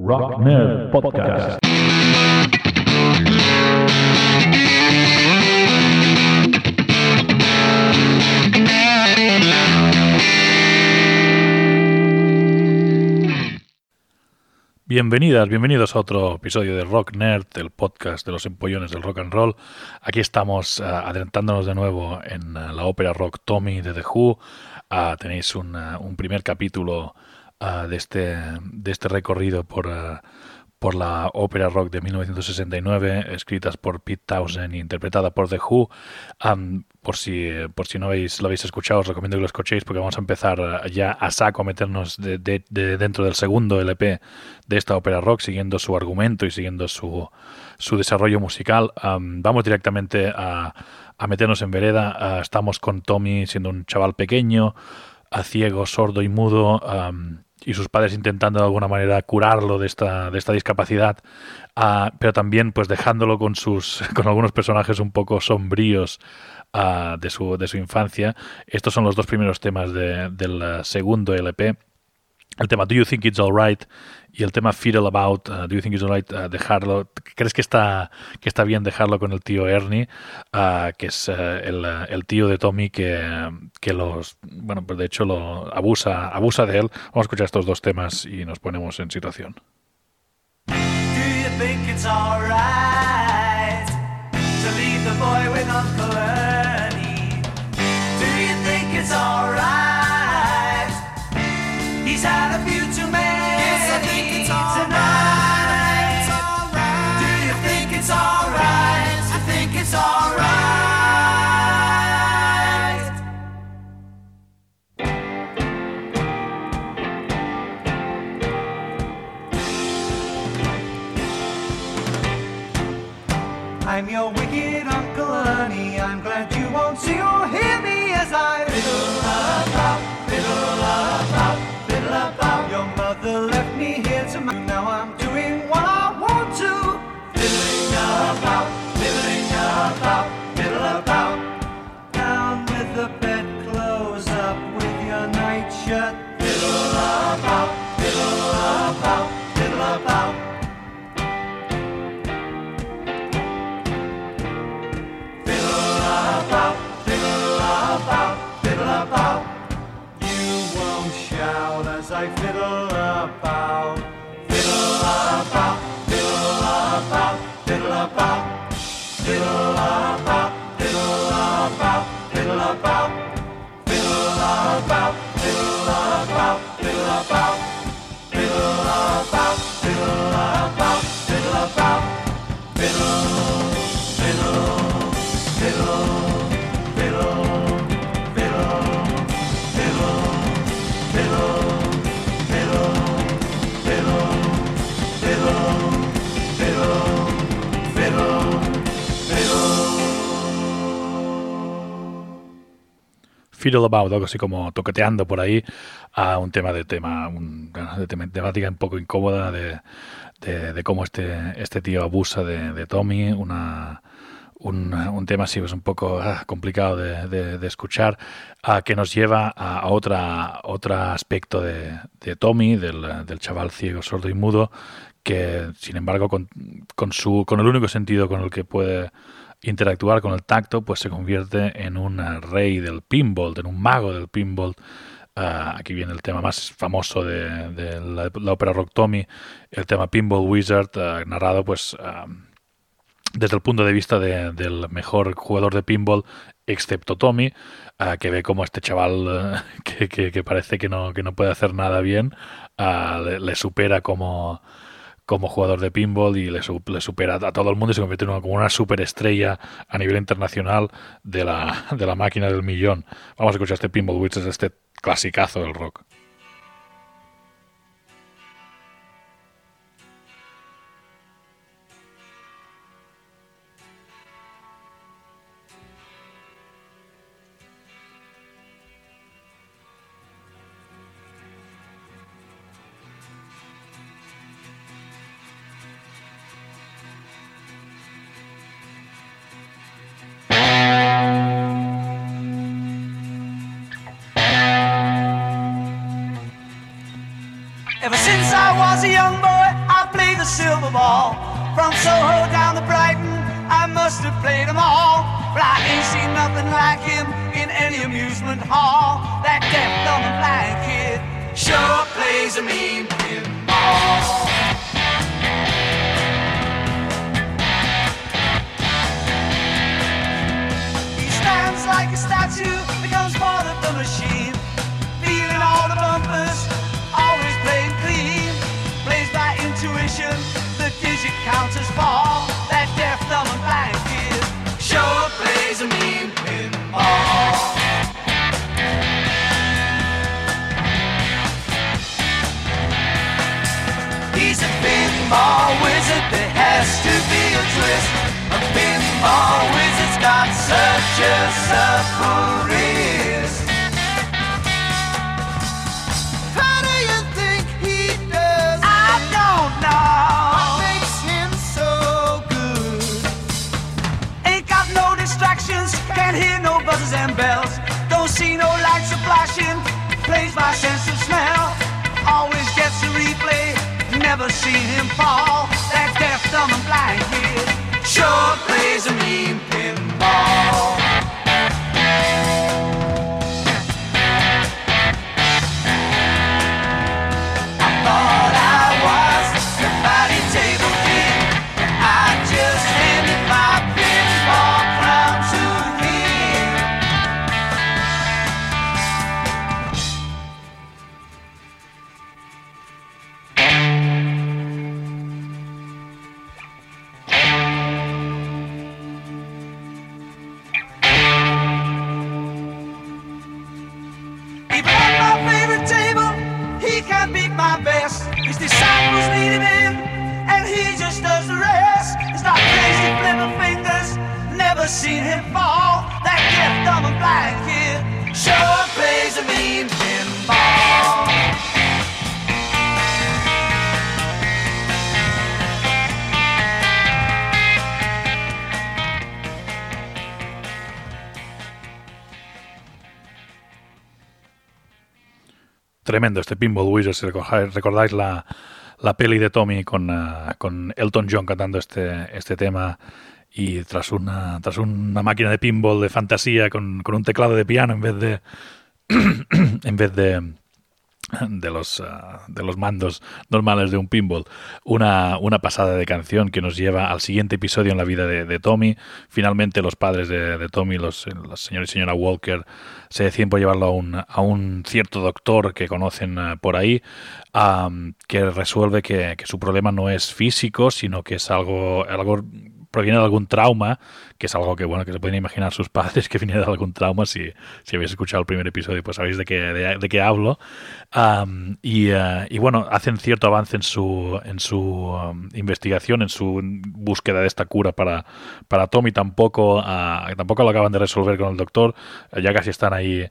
Rock Nerd Podcast. Bienvenidas, bienvenidos a otro episodio de Rock Nerd, el podcast de los empollones del rock and roll. Aquí estamos uh, adelantándonos de nuevo en uh, la ópera rock Tommy de The Who. Uh, tenéis un, un, primer capítulo de, este, de este recorrido por, por la ópera rock de 1969, escritas por Pete Townsend e interpretada por The Who. Um, por si, por si no habéis, lo habéis escuchado, os recomiendo que lo escuchéis porque vamos a empezar ya a saco a meternos de, de, de dentro del segundo LP de esta ópera rock, siguiendo su argumento y siguiendo su, su desarrollo musical. Um, vamos directamente a, a, meternos en vereda. Uh, estamos con Tommy siendo un chaval pequeño, a ciego, sordo y mudo. Um, y sus padres intentando de alguna manera curarlo de esta, de esta discapacidad, uh, pero también pues dejándolo con sus con algunos personajes un poco sombríos uh, de, su, de su infancia. Estos son los dos primeros temas de, del segundo LP. El tema Do You Think It's Alright y el tema Fiddle About, uh, Do You Think It's Alright, uh, dejarlo, ¿crees que está, que está bien dejarlo con el tío Ernie, uh, que es el, el, tío de Tommy que, que los, bueno, pues de hecho lo abusa, abusa de él? Vamos a escuchar estos dos temas y nos ponemos en situación. Do you think it's about. Fiddle about, fiddle about, fiddle about. Fiddle about, fiddle about, fiddle about. Fiddle, Fiddle About, algo así como toqueteando por ahí a un tema de tema, un, de temática un poco incómoda de, de, de cómo este, este tío abusa de, de Tommy, una, un, un tema así pues un poco ah, complicado de, de- de escuchar, ah, que nos lleva a, a otra, otro aspecto de, de Tommy, del, del chaval ciego, sordo y mudo, que sin embargo con, con, su, con el único sentido con el que puede interactuar con el tacto, pues se convierte en un rey del pinball, en un mago del pinball. Ah, aquí viene el tema más famoso de, de la, ópera rock Tommy, el tema Pinball Wizard, ah, narrado pues ah, desde el punto de vista de- del mejor jugador de pinball, excepto Tommy, que ve como este chaval que, que- que parece que no, que no puede hacer nada bien, le supera como, como jugador de pinball y le, le supera a todo el mundo y se convierte en una, como una superestrella a nivel internacional de la, de la máquina del millón. Vamos a escuchar este Pinball Wizard, este clasicazo del rock. I was a young boy, I played the silver ball. From Soho down to Brighton, I must have played them all. But I ain't seen nothing like him in any amusement hall. That deaf, dumb, and blind kid sure plays a mean pinball. He stands like a statue, becomes part of the machine. Counters fall. That deaf, dumb, and blind kid sure plays a mean pinball. He's a pinball wizard, there has to be a twist. A pinball wizard's got such a supple by sense of smell. Always gets a replay, never seen him fall. That deaf, dumb, and blind kid sure Este Pinball Wizard, recordáis, la, la peli de Tommy con, ah, con Elton John cantando este, este tema y tras una, tras una máquina de pinball de fantasía con, con un teclado de piano en vez de en vez de de los, ah, de los mandos normales de un pinball. Una, una pasada de canción que nos lleva al siguiente episodio en la vida de, de Tommy. Finalmente los padres de, de Tommy, los, los señor y señora Walker, se deciden por llevarlo a un, a un cierto doctor que conocen ah, por ahí, que resuelve que, que su problema no es físico, sino que es algo, algo proviene de algún trauma, que es algo que bueno que se pueden imaginar sus padres que viene de algún trauma. Si, si habéis escuchado el primer episodio, pues sabéis de qué, de, de qué hablo. Am, y, eh, y bueno, hacen cierto avance en su, en su um, investigación, en su búsqueda de esta cura para, para Tommy. Tampoco, ah, tampoco lo acaban de resolver con el doctor. Ya casi están ahí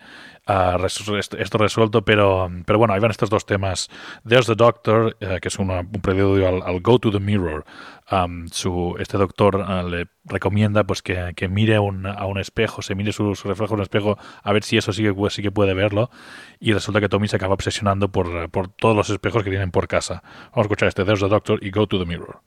res- esto resuelto, pero, pero bueno, ahí van estos dos temas. There's the Doctor, eh, que es una- un preludio al, Go to the Mirror. Am, su, este doctor ah, le recomienda pues que, que mire un- a un espejo, se mire su, su reflejo en un espejo, a ver si eso sí que, sí que puede verlo. Y resulta que Tommy se acaba obsesionando por, por todos los espejos que tienen por casa. Vamos a escuchar este There's the Doctor y Go to the Mirror.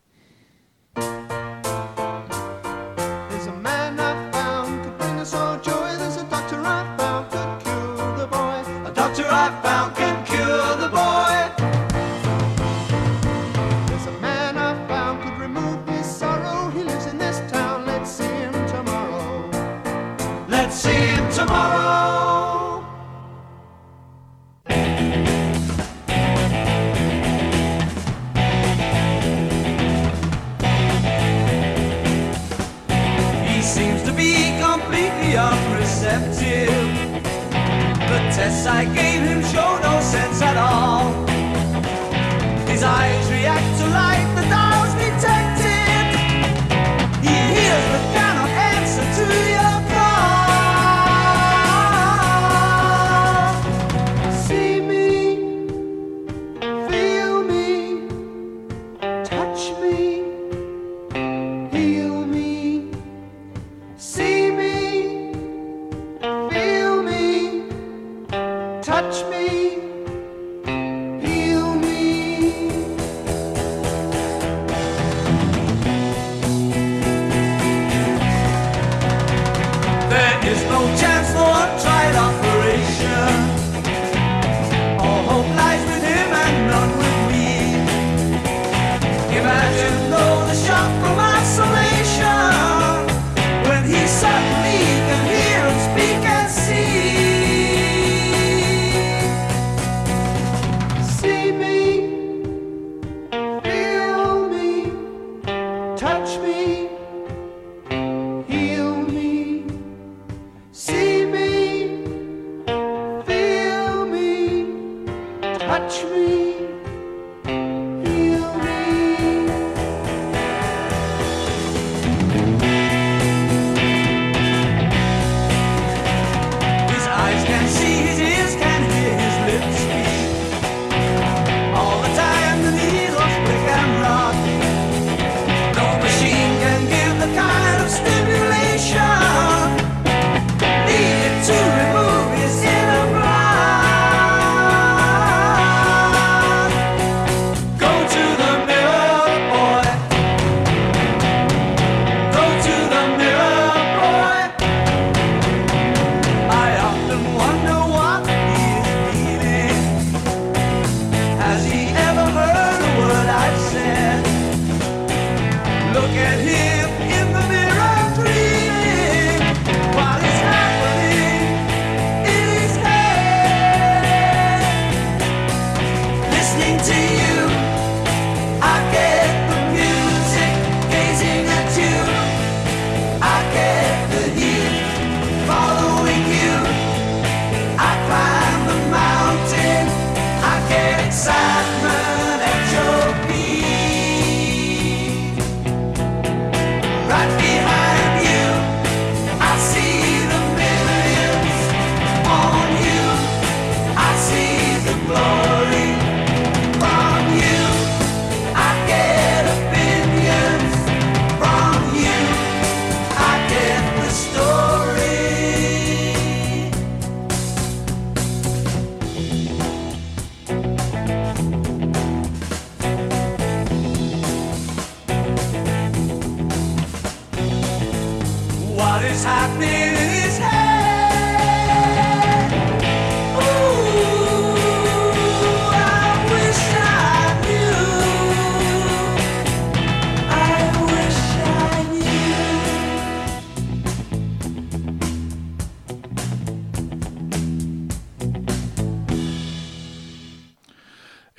What is happening is happening.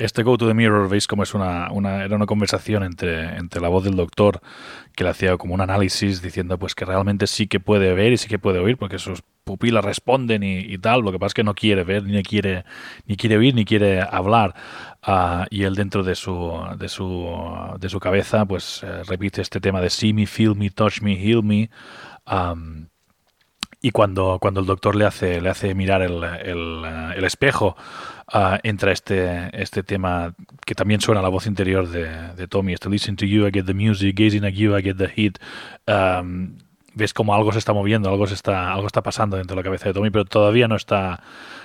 Este Go to the Mirror, veis cómo es una, una- era una conversación entre, entre la voz del doctor que le hacía como un análisis diciendo pues que realmente sí que puede ver y sí que puede oír porque sus pupilas responden y, y tal, lo que pasa es que no quiere ver, ni quiere, ni quiere oír, ni quiere hablar. Ah, y él dentro de su, de su, de su cabeza pues eh, repite este tema de see me, feel me, touch me, heal me. Am, y cuando, cuando el doctor le hace, le hace mirar el, el, el espejo, ah, entra este, este tema que también suena a la voz interior de, de Tommy. Este listen to you, I get the music, gazing at you, I get the heat. Um, ves como algo se está moviendo, algo se está, algo está pasando dentro de la cabeza de Tommy, pero todavía no está,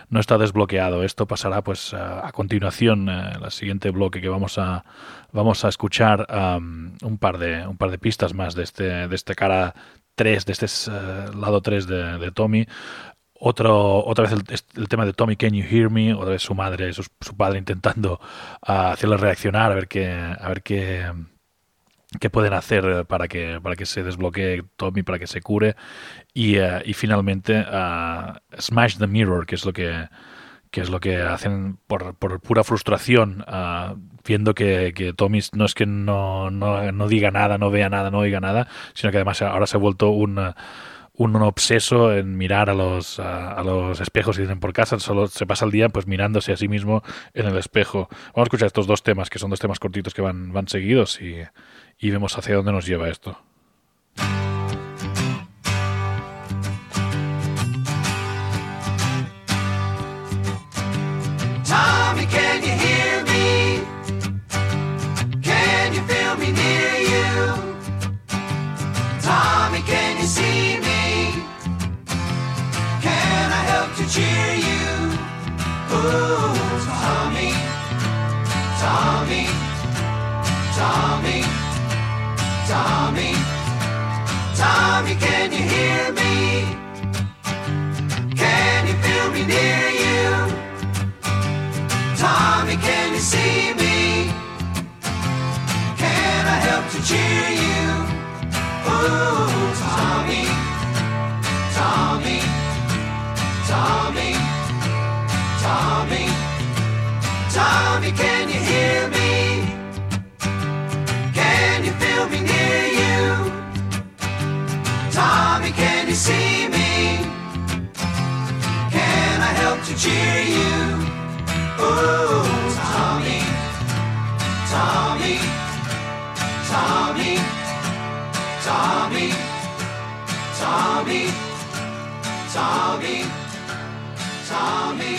no está desbloqueado. Esto pasará pues a, a continuación, eh, el siguiente bloque que vamos a, vamos a escuchar um, un par de, un par de pistas más de este, de este cara 3, de este eh, lado 3 de, de Tommy. Otro, otra vez el, tema de Tommy, Can You Hear Me? Otra vez su madre, su, su padre intentando ah, hacerle reaccionar, a ver qué, a ver qué, qué pueden hacer para que, para que se desbloquee Tommy, para que se cure. Y, eh, y finalmente ah, Smash the Mirror, que es lo que, que es lo que hacen por, por pura frustración, ah, viendo que, que Tommy no es que no, no, no diga nada, no vea nada, no oiga nada, sino que además ahora se ha vuelto un, un, obseso en mirar a los, a, los espejos y tienen por casa, solo se pasa el día pues mirándose a sí mismo en el espejo. Vamos a escuchar estos dos temas, que son dos temas cortitos que van, van seguidos y, y vemos hacia dónde nos lleva esto. dear. Cheer you? Ooh, Tommy, Tommy, Tommy, Tommy, Tommy, Tommy, Tommy,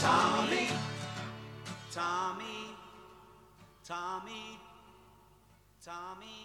Tommy, Tommy, Tommy, Tommy.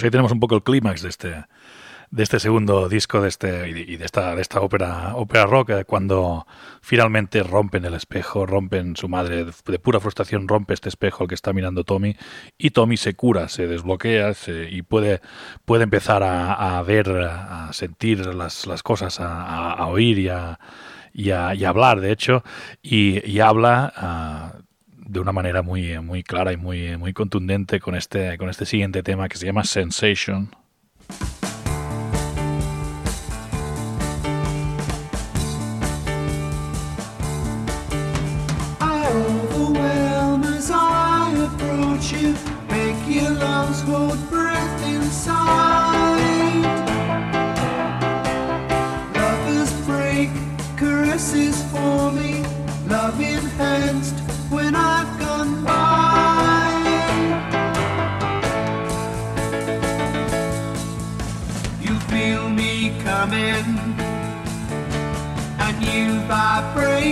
Pues ahí tenemos un poco el clímax de este, de este segundo disco de este y de, esta de esta ópera ópera rock eh, cuando finalmente rompen el espejo rompen su madre de, pura frustración rompe este espejo al que está mirando Tommy y Tommy se cura se desbloquea se- y puede puede empezar a, ver a sentir las, las cosas a, oír y a, y a- hablar de hecho y, y habla ah, de una manera muy muy clara y muy muy contundente con este con este siguiente tema que se llama Sensation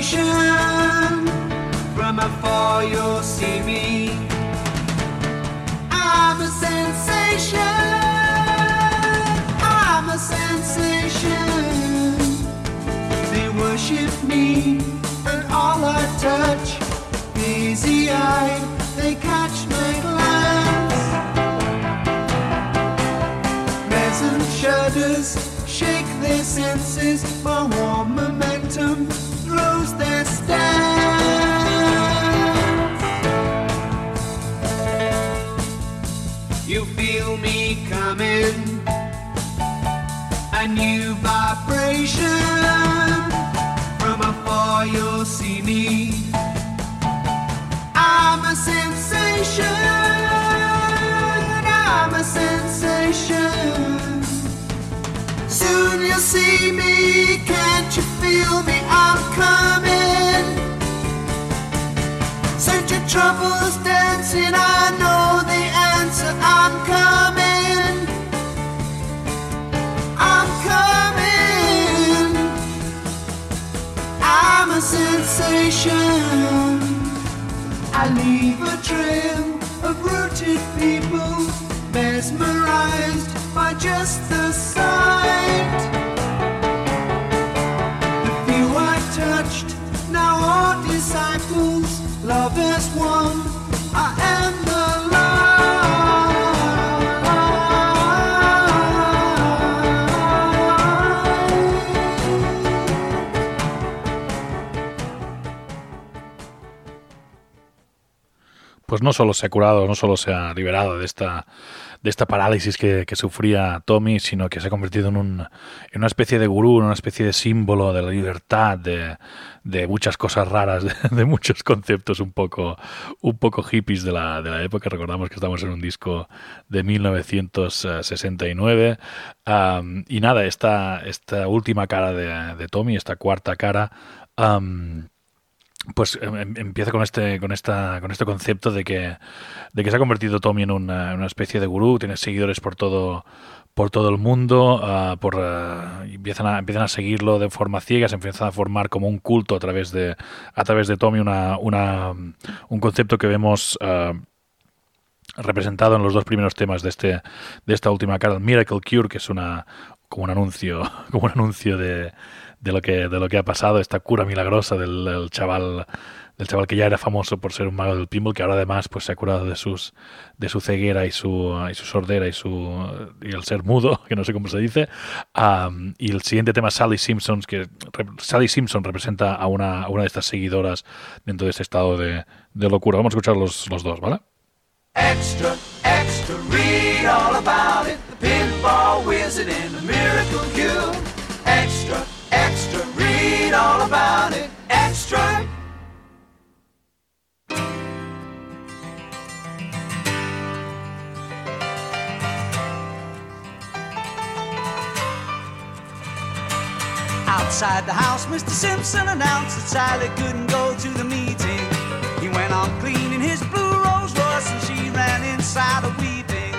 vibration. From afar, you'll see me. I'm a sensation. I'm a sensation. They worship me, and all I touch, easy eyed, they catch my glance. Pleasant shudders shake their senses, my warm momentum throws their stance. You feel me coming, a new vibration. From afar, you'll see me. I'm a sensation. I'm a sensation. Soon you'll see me. Feel me? I'm coming. Set your troubles dancing. I know the answer. I'm coming. I'm coming. I'm a sensation. I leave a trail of rooted people, mesmerized by just the sight. Pues no solo se ha curado, no solo se ha liberado de esta, de esta parálisis que, que sufría Tommy, sino que se ha convertido en, un, en una especie de gurú, en una especie de símbolo de la libertad, de, de muchas cosas raras, de, muchos conceptos un poco, un poco hippies de la, de la época. Recordamos que estamos en un disco de 1969. Am, y nada, esta, esta última cara de, Tommy, esta cuarta cara, pues em- em- empieza con este con esta con este concepto de que de que se ha convertido Tommy en una, una especie de gurú tiene seguidores por todo por todo el mundo ah, por ah, empiezan a empiezan a seguirlo de forma ciega se empiezan a formar como un culto a través de a través de Tommy una una un concepto que vemos ah, representado en los dos primeros temas de este de esta última cara Miracle Cure que es una como un anuncio como un anuncio de, de lo que de lo que ha pasado esta cura milagrosa del, chaval del chaval que ya era famoso por ser un mago del pinball que ahora además pues se ha curado de sus de su ceguera y su y su sordera y su y el ser mudo que no sé cómo se dice y el siguiente tema Sally Simpsons que Sally Simpson representa a una, una de estas seguidoras dentro de este estado de, de locura vamos a escuchar los, los dos vale Extra, extra, read all about it. The pinball wizard and the miracle cure. Extra, Outside the house, Mr. Simpson announced that Sally couldn't go to the meeting. He went on cleaning his blue Rolls Royce and she ran inside a weeping.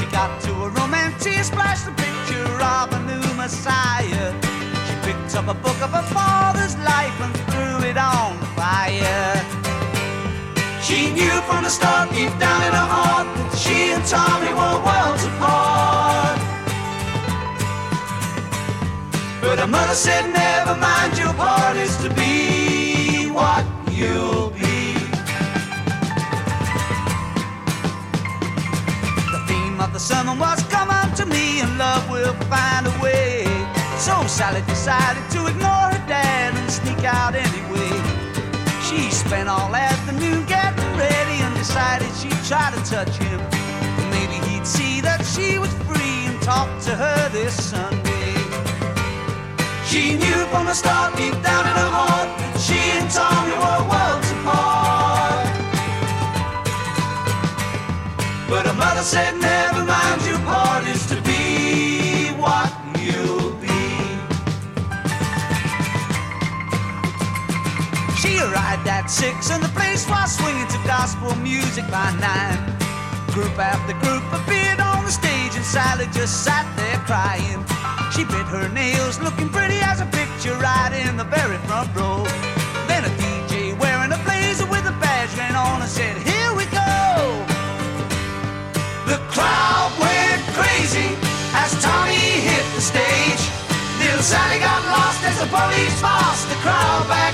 She got to a room and she splashed a picture of a new Messiah. She picked up a book of her father's life and threw it on the fire. She knew from the start, deep down in her heart, that she and Tommy were worlds apart. But her mother said, never mind, your part is to be what you'll be. The theme of the sermon was, come unto me and love will find a way. So Sally decided to ignore her dad and sneak out anyway. She spent all afternoon getting ready and decided she'd try to touch him. Maybe he'd see that she was free and talk to her this Sunday. She knew from the start, deep down in her heart, she and Tommy were worlds apart. But her mother said, never mind, your part is to be what you'll be. She arrived at six and the place was swinging to gospel music by nine. Group after group appeared on the stage and Sally just sat there crying. She bit her nails, looking pretty as a picture right in the very front row. Then a DJ wearing a blazer with a badge ran on and said, Here we go! The crowd went crazy as Tommy hit the stage. Little Sally got lost as the police bossed the crowd back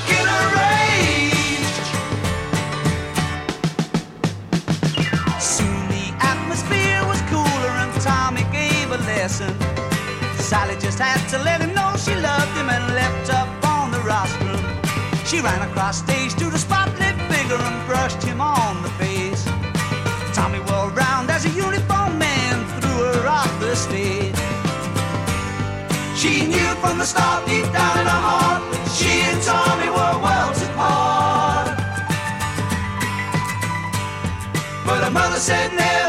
lesson. Sally just had to let him know she loved him and left up on the rostrum. She ran across stage to the spotlit figure and brushed him on the face. Tommy whirled round as a uniformed man threw her off the stage. She knew from the start, deep down in her heart, that she and Tommy were worlds apart. But her mother said, never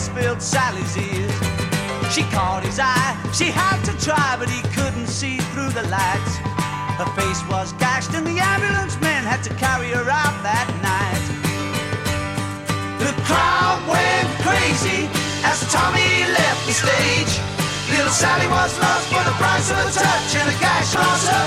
voice filled Sally's ears. She caught his eye, she had to try, but he couldn't see through the lights. Her face was gashed and the ambulance men had to carry her out that night. The crowd went crazy as Tommy left the stage. Little Sally was lost for the price of a touch and a gash across her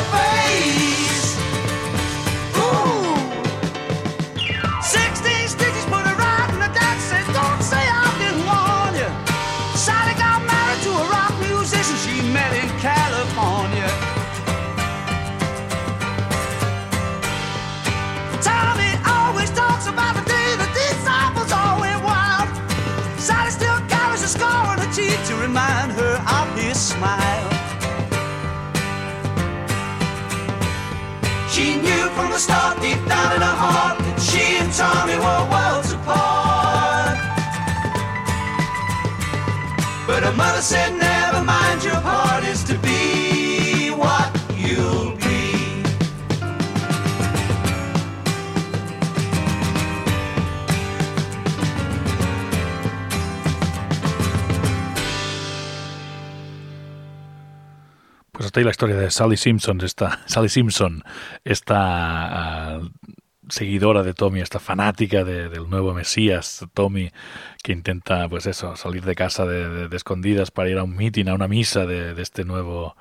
But her mother said, never mind, your part is to be what you'll be. Pues hasta ahí la historia de Sally Simpson, esta Sally Simpson, esta ah, seguidora de Tommy, esta fanática de- del nuevo Mesías, Tommy, que intenta, pues eso, salir de casa de, de- de escondidas para ir a un meeting, a una misa de este nuevo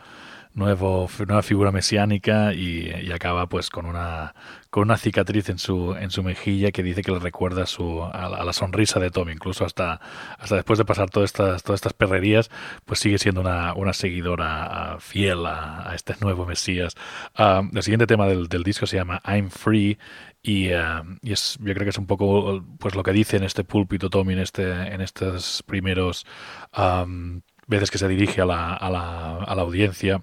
nuevo nueva figura mesiánica y, y acaba pues con una con una cicatriz en su en su mejilla que dice que le recuerda su a la, a la sonrisa de Tommy. Incluso hasta hasta después de pasar todas estas todas estas perrerías pues sigue siendo una, una seguidora ah, fiel a, a este nuevo Mesías. Ah, el siguiente tema del, del disco se llama I'm Free y, ah, y es yo creo que es un poco pues lo que dice en este púlpito Tommy en este en estos primeros am, veces que se dirige a la, a la, a la audiencia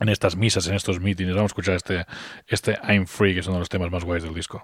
en estas misas, en estos meetings. Vamos a escuchar este, este I'm Free, que es uno de los temas más guays del disco.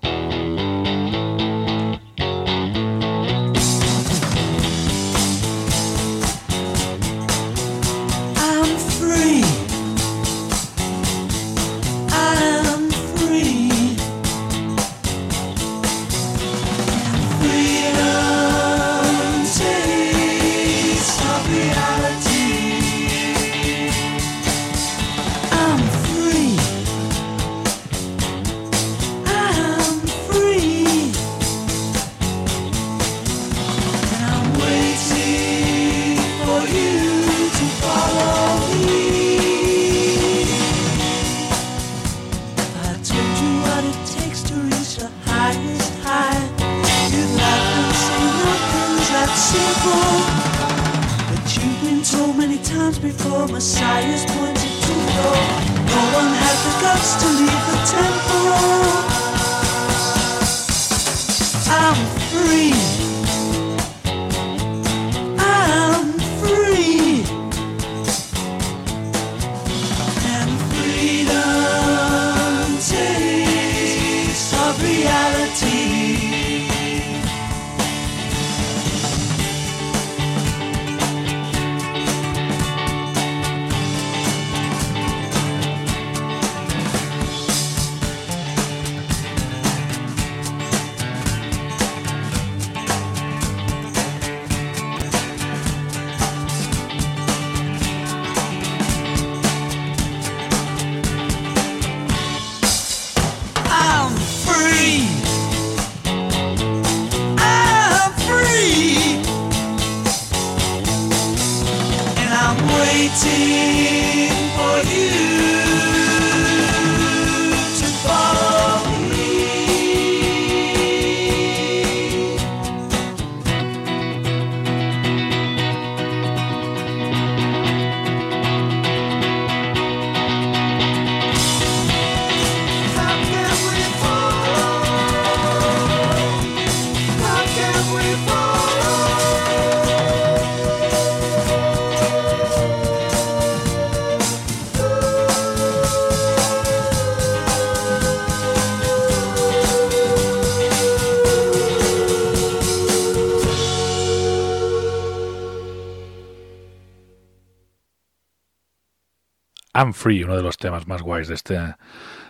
I'm Free, uno de los temas más guays de este,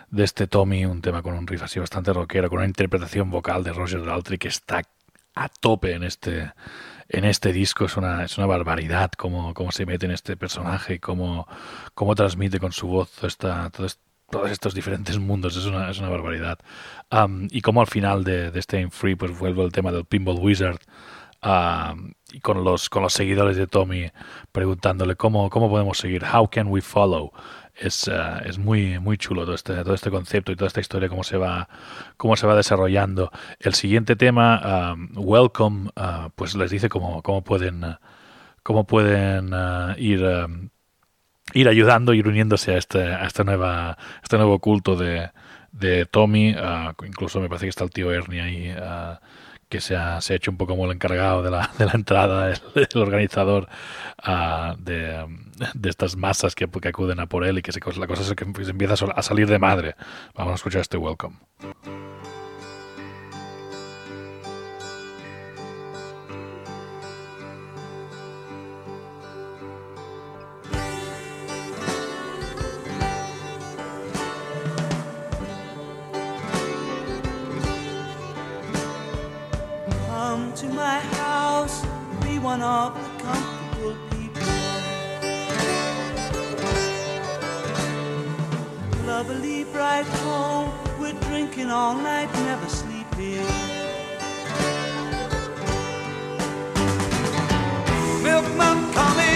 de este Tommy, un tema con un riff así bastante rockero, con una interpretación vocal de Roger Daltrey que está a tope en este, en este disco. Es una, es una barbaridad cómo, cómo se mete en este personaje, cómo, cómo transmite con su voz esta, todo todos estos diferentes mundos. Es una, es una barbaridad. Am, y como al final de, de este I'm Free, pues vuelve el tema del Pinball Wizard. Y con los, con los seguidores de Tommy preguntándole cómo, cómo podemos seguir, how can we follow. Es, ah, es muy, muy chulo todo este, todo este concepto y toda esta historia, cómo se va, cómo se va desarrollando. El siguiente tema, ah, Welcome, pues les dice cómo, cómo pueden, cómo pueden ir, ir ayudando, ir uniéndose a este, a esta nueva, este nuevo culto de, de Tommy. incluso me parece que está el tío Ernie ahí, ah, que se ha, se ha hecho un poco como el encargado de la, de la entrada, el, el organizador ah, de, de estas masas que, que acuden a por él y que se, la cosa es que pues, empieza a salir de madre. Vamos a escuchar este welcome. One of the comfortable people. Lovely bright home, we're drinking all night, never sleeping. Milkman come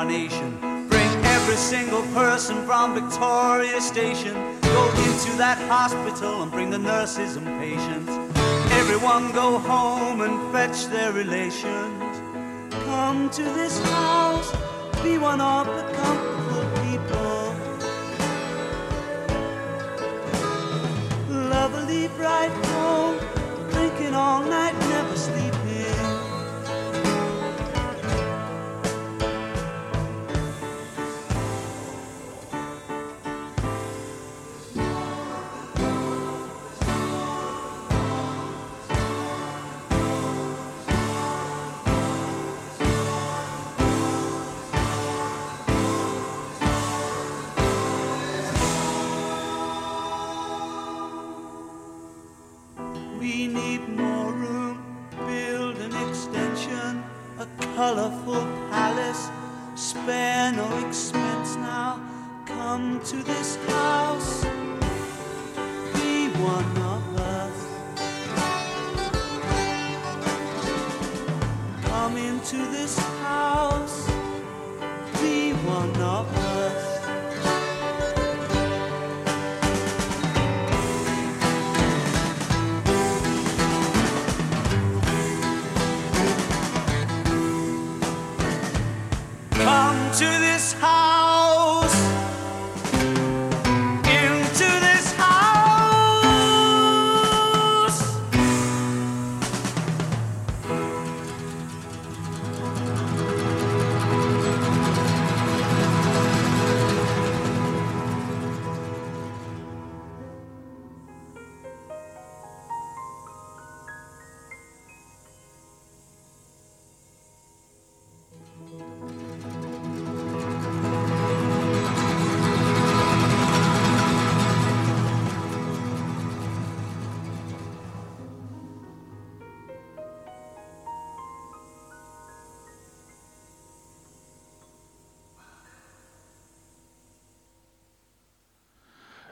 Bring every single person from Victoria Station. Go into that hospital and bring the nurses and patients. Everyone go home and fetch their relations. Come to this house, be one of the comfortable people. Lovely bright home, drinking all night, never sleeping.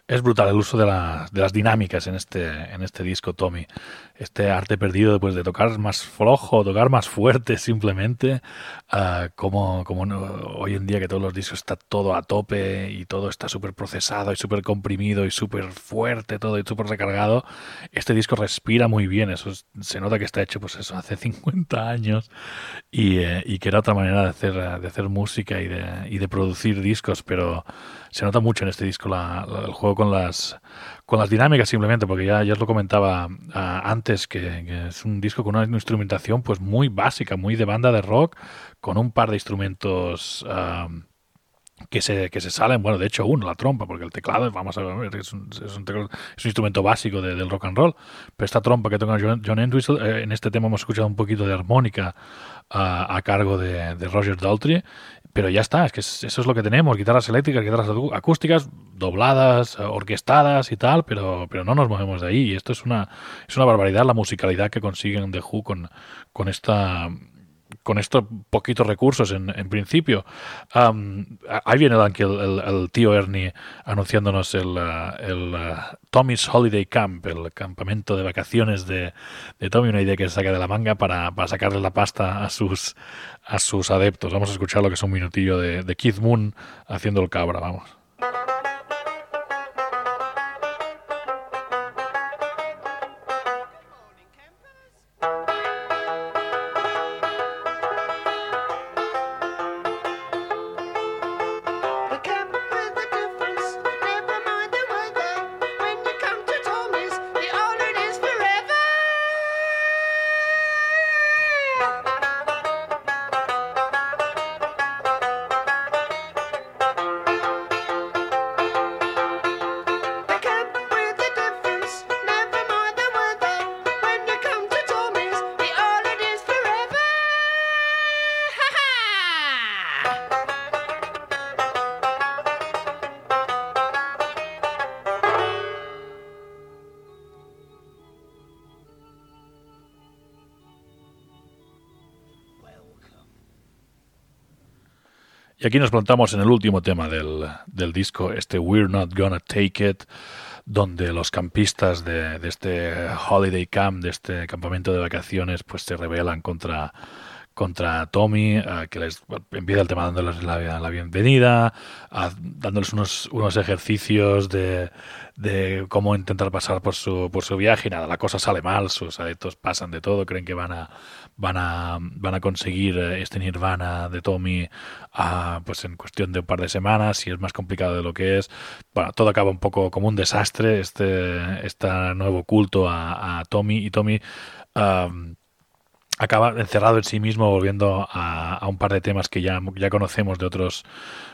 Es brutal el uso de, la- de las dinámicas en este, en este disco, Tommy. Este arte perdido pues, de tocar más flojo, tocar más fuerte simplemente, ah, como, hoy en día que todos los discos está todo a tope y todo está súper procesado y súper comprimido y súper fuerte todo y súper recargado. Este disco respira muy bien, eso es- se nota que está hecho pues eso hace 50 años y, eh, y que era otra manera de hacer, música y de producir discos, pero se nota mucho en este disco la- el juego con las con las dinámicas simplemente, porque ya, ya os lo comentaba ah, antes, que, es un disco con una instrumentación pues muy básica, muy de banda de rock, con un par de instrumentos ah, que se, que se salen, bueno, de hecho uno, la trompa, porque el teclado, vamos a ver, es un, es un teclado- es un instrumento básico de- del rock and roll, pero esta trompa que toca John, John Entwistle, eh, en este tema hemos escuchado un poquito de armónica ah, a cargo de, de Roger Daltrey, pero ya está, es que es- eso es lo que tenemos, guitarras eléctricas, guitarras acústicas, dobladas, eh, orquestadas y tal, pero, pero no nos movemos de ahí, y esto es una, es una barbaridad la musicalidad que consiguen The Who con, con esta con estos poquitos recursos en, en principio. A- ahí viene aquí el, tío Ernie anunciándonos el, eh, el, eh, Tommy's Holiday Camp, el campamento de vacaciones de, de Tommy, una idea que se saca de la manga para, para sacarle la pasta a sus, a sus adeptos. Vamos a escuchar lo que es un minutillo de, de Keith Moon haciendo el cabra, vamos. Y aquí nos plantamos en el último tema del, del disco, este We're Not Gonna Take It, donde los campistas de, de este Holiday Camp, de este campamento de vacaciones, pues se rebelan contra, contra Tommy, eh, que les empieza el tema dándoles la, bienvenida, a- dándoles unos, unos ejercicios de, cómo intentar pasar por su, por su viaje y nada, la cosa sale mal, sus adeptos pasan de todo, creen que van a van a van a conseguir eh, este nirvana de Tommy ah, pues en cuestión de un par de semanas y es más complicado de lo que es. Bueno, todo acaba un poco como un desastre, este, este nuevo culto a, a Tommy y Tommy acaba encerrado en sí mismo volviendo a, a un par de temas que ya, ya conocemos de otros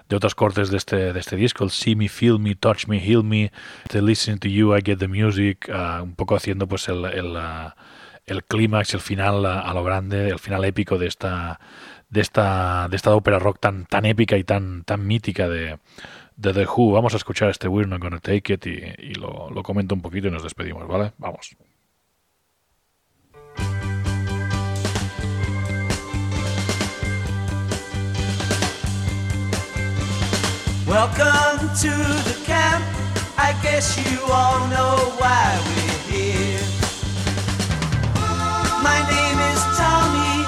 de otros cortes de este, de este disco, el See Me, Feel Me, Touch Me, Heal Me, The Listen to You, I Get the Music, ah, un poco haciendo pues el, el, ah, el clímax, el final a, a lo grande, el final épico de esta de esta de esta ópera rock tan tan épica y tan tan mítica de, de The Who. Vamos a escuchar este We're Not Gonna Take It y, y lo, lo comento un poquito y nos despedimos, ¿vale? Vamos. Welcome to the camp. I guess you all know why we're here. My name is Tommy,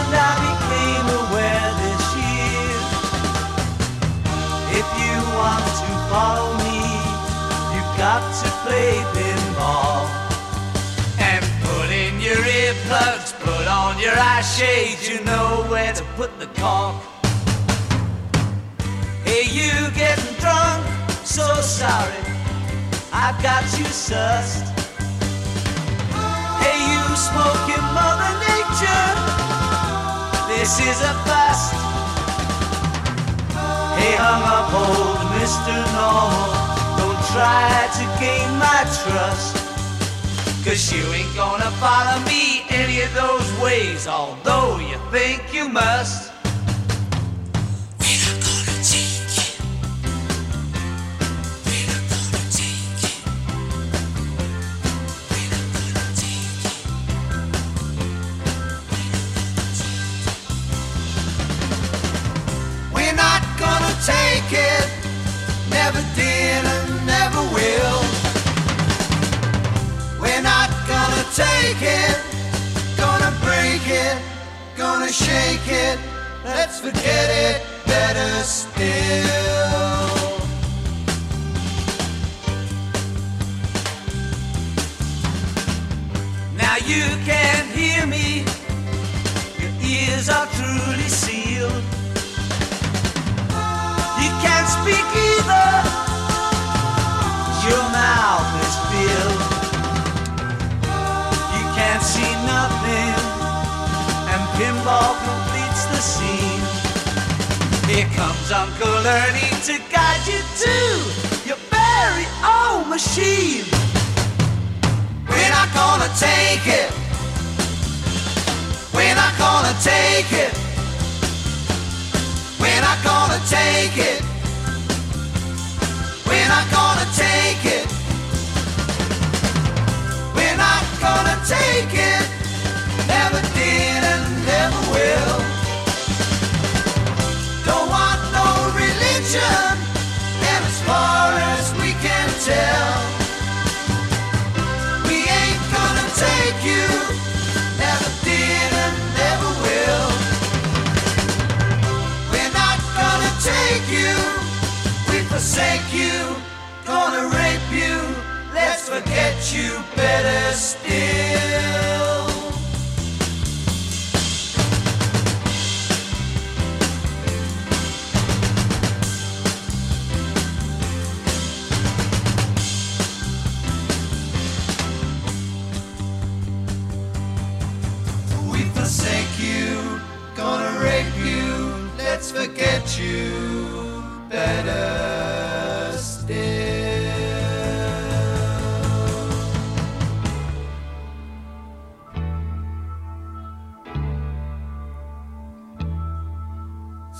and I became aware this year. If you want to follow me, you've got to play pinball. And put in your earplugs, put on your eye shades, you know where to put the cork. Hey, you getting drunk? So sorry, I've got you sussed. Hey, you smoking Mother Nature? This is a bust. Hey, hung up old Mr. Normal, don't try to gain my trust. Cause you ain't gonna follow me any of those ways, although you think you must. Take it, gonna break it, gonna shake it. Let's forget it, better still. Now you can hear me, your ears are truly sealed. You can't speak either. Your mouth is filled. Pinball completes the scene. Here comes Uncle Ernie to guide you to your very own machine. We're not gonna take it. We're not gonna take it. We're not gonna take it. We're not gonna better still.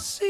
See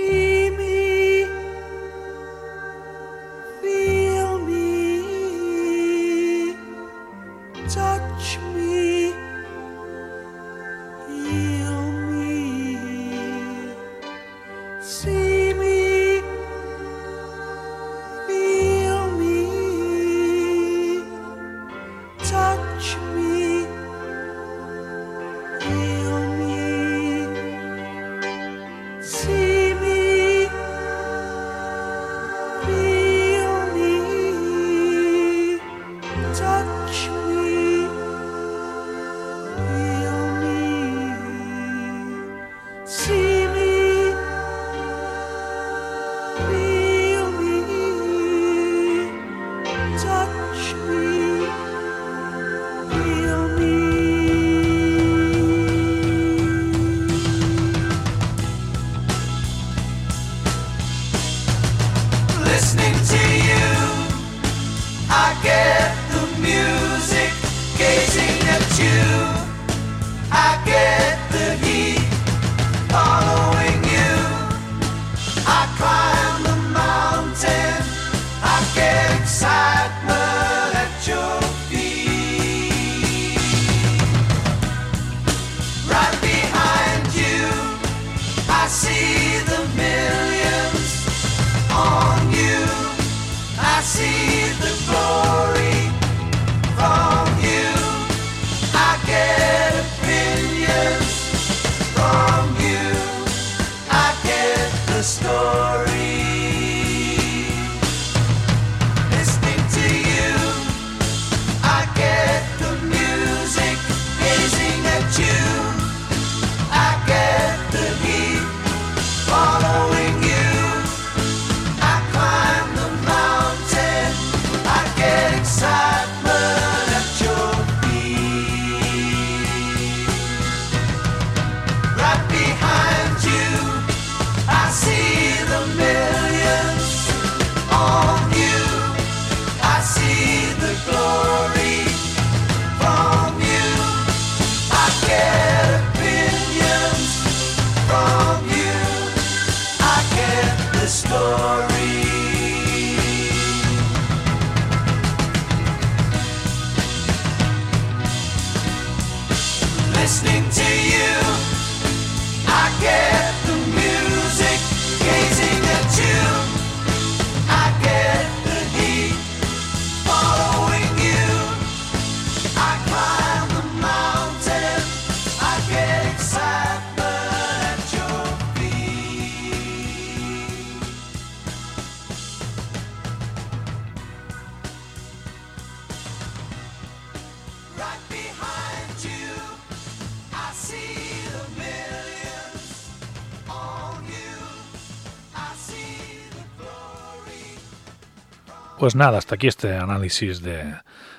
Pues nada, hasta aquí este análisis de,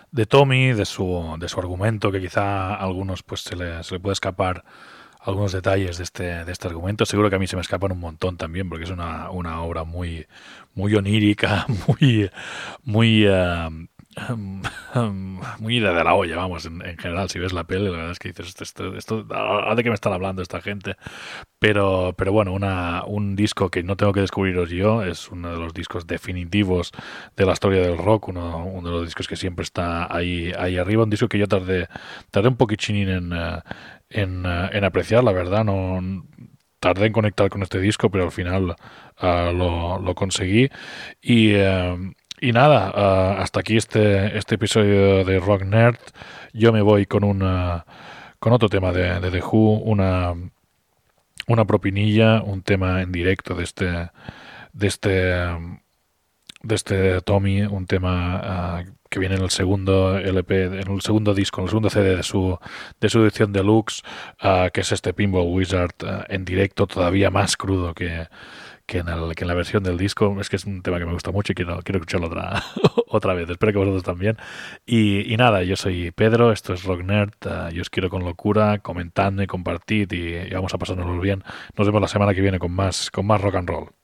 de Tommy, de su, de su argumento, que quizá a algunos pues se le, se le puede escapar algunos detalles de este, de este argumento. Seguro que a mí se me escapan un montón también, porque es una, una obra muy, muy onírica, muy, muy, eh, muy ida de la olla, vamos, en, en general. Si ves la peli, la verdad es que dices, esto, esto, esto- ¿a de qué me están hablando esta gente? Pero, pero bueno, una, un disco que no tengo que descubriros yo, es uno de los discos definitivos de la historia del rock, uno, uno de los discos que siempre está ahí, ahí arriba, un disco que yo tardé, tardé un poquitín en, eh, en, eh, en apreciar, la verdad, no tardé en conectar con este disco, pero al final ah, lo, lo conseguí. Y, eh, y nada, ah, hasta aquí este, este episodio de Rock Nerd. Yo me voy con una con otro tema de, de The Who, una una propinilla, un tema en directo de este de este de este Tommy, un tema ah, que viene en el segundo LP, en el segundo disco, en el segundo CD de su de su edición deluxe, ah, que es este Pinball Wizard en directo, todavía más crudo que que en, el- que en la versión del disco. Es que es un tema que me gusta mucho y quiero, quiero escucharlo otra, otra vez. Espero que vosotros también. Y, y nada, yo soy Pedro, esto es Rock Nerd. ah, yo os quiero con locura, comentadme, compartid y, y vamos a pasárnoslo bien. Nos vemos la semana que viene con más, con más rock and roll.